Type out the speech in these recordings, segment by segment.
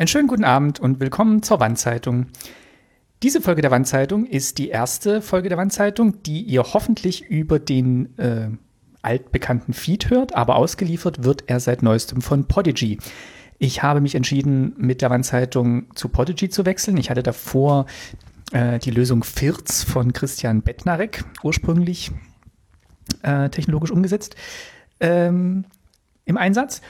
Einen schönen guten Abend und willkommen zur Wandzeitung. Diese Folge der Wandzeitung ist die erste Folge der Wandzeitung, die ihr hoffentlich über den äh, altbekannten Feed hört, aber ausgeliefert wird er seit neuestem von Podigy. Ich habe mich entschieden, mit der Wandzeitung zu Podigy zu wechseln. Ich hatte davor äh, die Lösung Firz von Christian Bettnarek ursprünglich äh, technologisch umgesetzt ähm, im Einsatz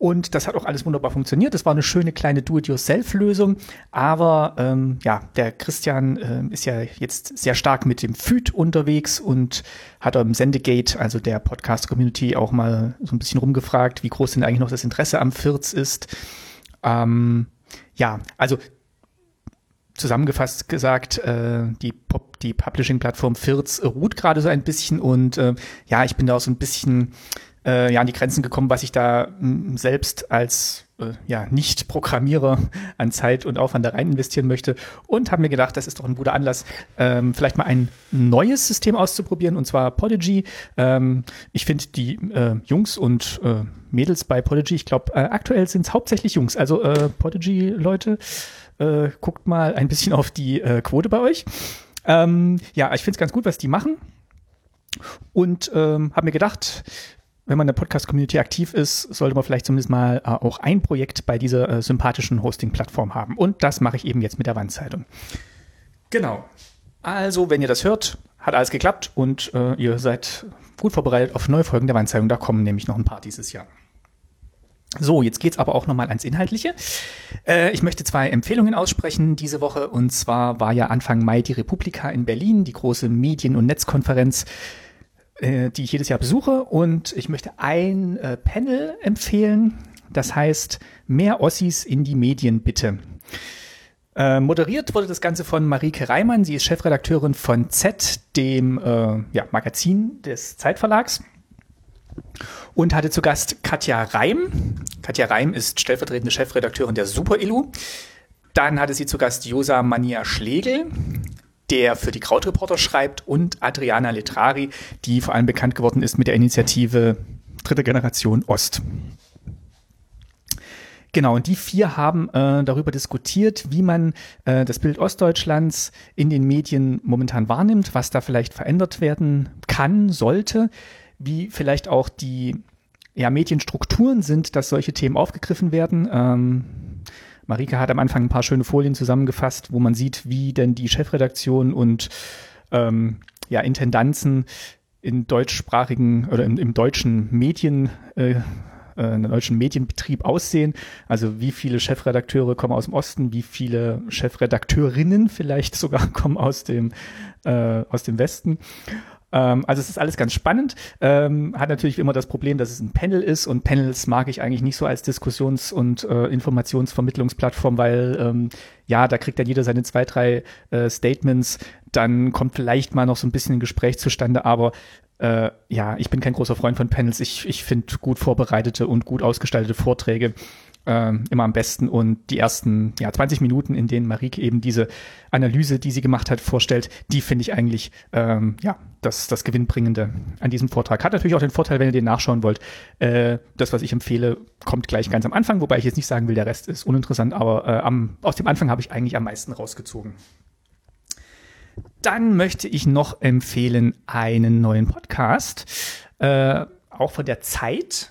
und das hat auch alles wunderbar funktioniert. Das war eine schöne kleine Do-it-yourself-Lösung. Aber ähm, ja, der Christian äh, ist ja jetzt sehr stark mit dem FÜD unterwegs und hat im Sendegate, also der Podcast-Community, auch mal so ein bisschen rumgefragt, wie groß denn eigentlich noch das Interesse am FIRZ ist. Ähm, ja, also zusammengefasst gesagt, äh, die, die Publishing-Plattform FIRZ ruht gerade so ein bisschen und äh, ja, ich bin da auch so ein bisschen äh, ja an die Grenzen gekommen, was ich da selbst als äh, ja nicht Programmierer an Zeit und Aufwand da rein investieren möchte und habe mir gedacht, das ist doch ein guter Anlass, ähm, vielleicht mal ein neues System auszuprobieren und zwar Podigy. Ähm, ich finde die äh, Jungs und äh, Mädels bei Podigy, ich glaube äh, aktuell sind es hauptsächlich Jungs, also äh, Podigy Leute, äh, guckt mal ein bisschen auf die Quote bei euch. Ähm, ja, ich finde es ganz gut, was die machen. Und ähm, habe mir gedacht, wenn man in der Podcast-Community aktiv ist, sollte man vielleicht zumindest mal äh, auch ein Projekt bei dieser äh, sympathischen Hosting-Plattform haben. Und das mache ich eben jetzt mit der Wandzeitung. Genau. Also, wenn ihr das hört, hat alles geklappt und äh, ihr seid gut vorbereitet auf neue Folgen der Wandzeitung. Da kommen nämlich noch ein paar dieses Jahr. So, jetzt geht's aber auch nochmal ans Inhaltliche. Äh, ich möchte zwei Empfehlungen aussprechen diese Woche. Und zwar war ja Anfang Mai die Republika in Berlin, die große Medien- und Netzkonferenz äh, die ich jedes Jahr besuche. Und ich möchte ein äh, Panel empfehlen. Das heißt, mehr Ossis in die Medien bitte. Äh, moderiert wurde das Ganze von Marike Reimann. Sie ist Chefredakteurin von Z, dem äh, ja, Magazin des Zeitverlags. Und hatte zu Gast Katja Reim. Katja Reim ist stellvertretende Chefredakteurin der Super Illu. Dann hatte sie zu Gast Josa Mania Schlegel der für die Krautreporter schreibt, und Adriana Letrari, die vor allem bekannt geworden ist mit der Initiative Dritte Generation Ost. Genau, und die vier haben äh, darüber diskutiert, wie man äh, das Bild Ostdeutschlands in den Medien momentan wahrnimmt, was da vielleicht verändert werden kann, sollte, wie vielleicht auch die ja, Medienstrukturen sind, dass solche Themen aufgegriffen werden. Ähm, Marika hat am Anfang ein paar schöne Folien zusammengefasst, wo man sieht, wie denn die Chefredaktion und ähm, ja, Intendanzen in deutschsprachigen oder im, im deutschen Medien äh, äh, in deutschen Medienbetrieb aussehen. Also wie viele Chefredakteure kommen aus dem Osten, wie viele Chefredakteurinnen vielleicht sogar kommen aus dem, äh, aus dem Westen. Ähm, also es ist alles ganz spannend. Ähm, hat natürlich immer das Problem, dass es ein Panel ist und Panels mag ich eigentlich nicht so als Diskussions- und äh, Informationsvermittlungsplattform, weil ähm, ja, da kriegt dann jeder seine zwei, drei äh, Statements, dann kommt vielleicht mal noch so ein bisschen ein Gespräch zustande, aber äh, ja, ich bin kein großer Freund von Panels. Ich, ich finde gut vorbereitete und gut ausgestaltete Vorträge ähm, immer am besten. Und die ersten ja, 20 Minuten, in denen Marike eben diese Analyse, die sie gemacht hat, vorstellt, die finde ich eigentlich ähm, ja, das, das Gewinnbringende an diesem Vortrag. Hat natürlich auch den Vorteil, wenn ihr den nachschauen wollt. Äh, das, was ich empfehle, kommt gleich ganz am Anfang, wobei ich jetzt nicht sagen will, der Rest ist uninteressant, aber äh, am, aus dem Anfang habe ich eigentlich am meisten rausgezogen. Dann möchte ich noch empfehlen einen neuen Podcast, äh, auch von der Zeit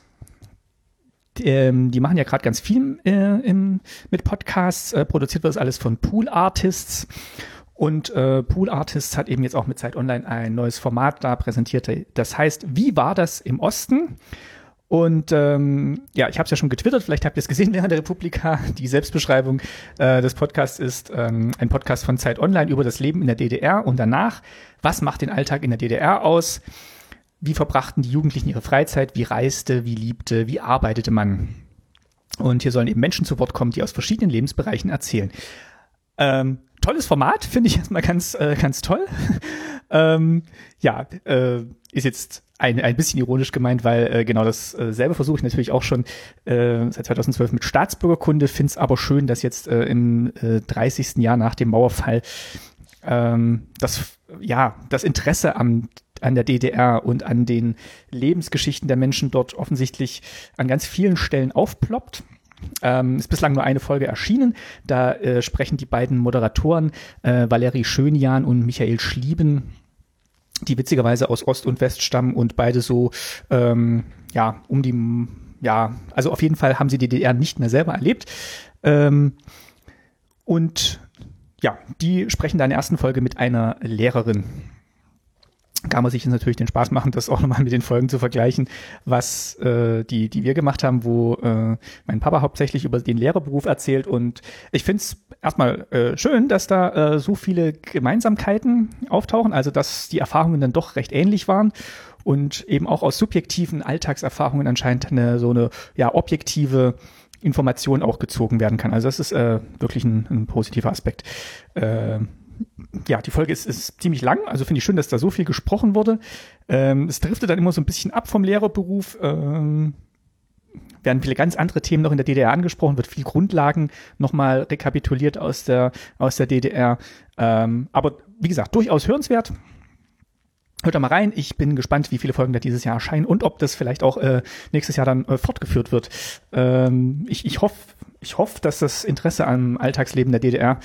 ähm, die machen ja gerade ganz viel äh, im, mit Podcasts. Äh, produziert wird das alles von Pool Artists. Und äh, Pool Artists hat eben jetzt auch mit Zeit Online ein neues Format da präsentiert. Das heißt, wie war das im Osten? Und ähm, ja, ich habe es ja schon getwittert, vielleicht habt ihr es gesehen während der Republika. Die Selbstbeschreibung äh, des Podcasts ist ähm, ein Podcast von Zeit Online über das Leben in der DDR und danach. Was macht den Alltag in der DDR aus? Wie verbrachten die Jugendlichen ihre Freizeit? Wie reiste? Wie liebte? Wie arbeitete man? Und hier sollen eben Menschen zu Wort kommen, die aus verschiedenen Lebensbereichen erzählen. Ähm, tolles Format, finde ich erstmal ganz, äh, ganz toll. ähm, ja, äh, ist jetzt ein, ein bisschen ironisch gemeint, weil äh, genau dasselbe äh, versuche ich natürlich auch schon äh, seit 2012 mit Staatsbürgerkunde, finde es aber schön, dass jetzt äh, im äh, 30. Jahr nach dem Mauerfall ähm, das, ja, das Interesse am an der DDR und an den Lebensgeschichten der Menschen dort offensichtlich an ganz vielen Stellen aufploppt. Ähm, ist bislang nur eine Folge erschienen. Da äh, sprechen die beiden Moderatoren äh, Valerie Schönjan und Michael Schlieben, die witzigerweise aus Ost und West stammen und beide so ähm, ja um die ja also auf jeden Fall haben sie die DDR nicht mehr selber erlebt. Ähm, und ja, die sprechen da in der ersten Folge mit einer Lehrerin kann man sich jetzt natürlich den Spaß machen, das auch nochmal mit den Folgen zu vergleichen, was äh, die, die wir gemacht haben, wo äh, mein Papa hauptsächlich über den Lehrerberuf erzählt. Und ich finde es erstmal äh, schön, dass da äh, so viele Gemeinsamkeiten auftauchen, also dass die Erfahrungen dann doch recht ähnlich waren und eben auch aus subjektiven Alltagserfahrungen anscheinend eine so eine ja objektive Information auch gezogen werden kann. Also das ist äh, wirklich ein, ein positiver Aspekt. Äh, ja, die Folge ist, ist ziemlich lang, also finde ich schön, dass da so viel gesprochen wurde. Ähm, es driftet dann immer so ein bisschen ab vom Lehrerberuf. Ähm, werden viele ganz andere Themen noch in der DDR angesprochen, wird viel Grundlagen nochmal rekapituliert aus der, aus der DDR. Ähm, aber wie gesagt, durchaus hörenswert. Hört da mal rein. Ich bin gespannt, wie viele Folgen da dieses Jahr erscheinen und ob das vielleicht auch äh, nächstes Jahr dann äh, fortgeführt wird. Ähm, ich ich hoffe, ich hoff, dass das Interesse am Alltagsleben der DDR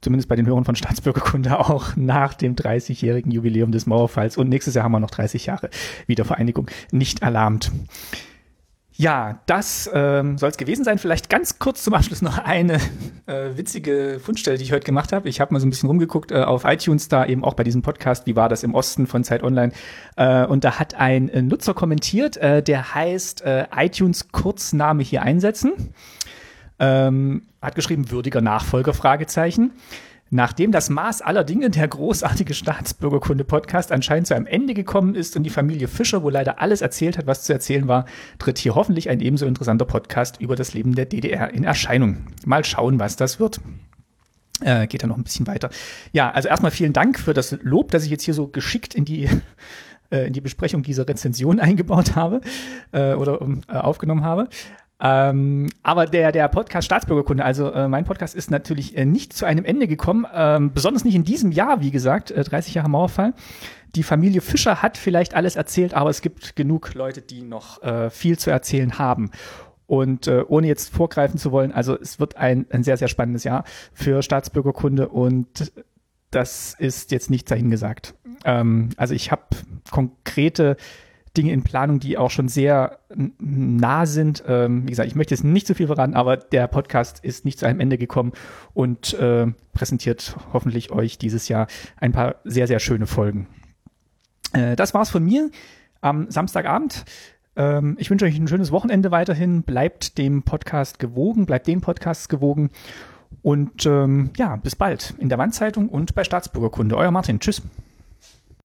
zumindest bei den Hörern von Staatsbürgerkunde auch nach dem 30-jährigen Jubiläum des Mauerfalls und nächstes Jahr haben wir noch 30 Jahre Wiedervereinigung nicht erlahmt. Ja, das ähm, soll es gewesen sein. Vielleicht ganz kurz zum Abschluss noch eine äh, witzige Fundstelle, die ich heute gemacht habe. Ich habe mal so ein bisschen rumgeguckt äh, auf iTunes, da eben auch bei diesem Podcast, wie war das im Osten von Zeit Online. Äh, und da hat ein äh, Nutzer kommentiert, äh, der heißt äh, iTunes Kurzname hier einsetzen. Ähm, hat geschrieben, würdiger Nachfolger, Fragezeichen. Nachdem das Maß aller Dinge, der großartige Staatsbürgerkunde-Podcast, anscheinend zu einem Ende gekommen ist und die Familie Fischer wohl leider alles erzählt hat, was zu erzählen war, tritt hier hoffentlich ein ebenso interessanter Podcast über das Leben der DDR in Erscheinung. Mal schauen, was das wird. Äh, geht dann noch ein bisschen weiter. Ja, also erstmal vielen Dank für das Lob, dass ich jetzt hier so geschickt in die äh, in die Besprechung dieser Rezension eingebaut habe äh, oder äh, aufgenommen habe. Ähm, aber der, der Podcast Staatsbürgerkunde, also äh, mein Podcast ist natürlich äh, nicht zu einem Ende gekommen, ähm, besonders nicht in diesem Jahr, wie gesagt, äh, 30 Jahre Mauerfall. Die Familie Fischer hat vielleicht alles erzählt, aber es gibt genug Leute, die noch äh, viel zu erzählen haben. Und äh, ohne jetzt vorgreifen zu wollen, also es wird ein, ein sehr, sehr spannendes Jahr für Staatsbürgerkunde und das ist jetzt nicht dahingesagt. Ähm, also ich habe konkrete Dinge in Planung, die auch schon sehr nah sind. Ähm, wie gesagt, ich möchte jetzt nicht zu viel verraten, aber der Podcast ist nicht zu einem Ende gekommen und äh, präsentiert hoffentlich euch dieses Jahr ein paar sehr, sehr schöne Folgen. Äh, das war's von mir am Samstagabend. Ähm, ich wünsche euch ein schönes Wochenende weiterhin. Bleibt dem Podcast gewogen, bleibt den Podcasts gewogen. Und ähm, ja, bis bald in der Wandzeitung und bei Staatsbürgerkunde. Euer Martin. Tschüss.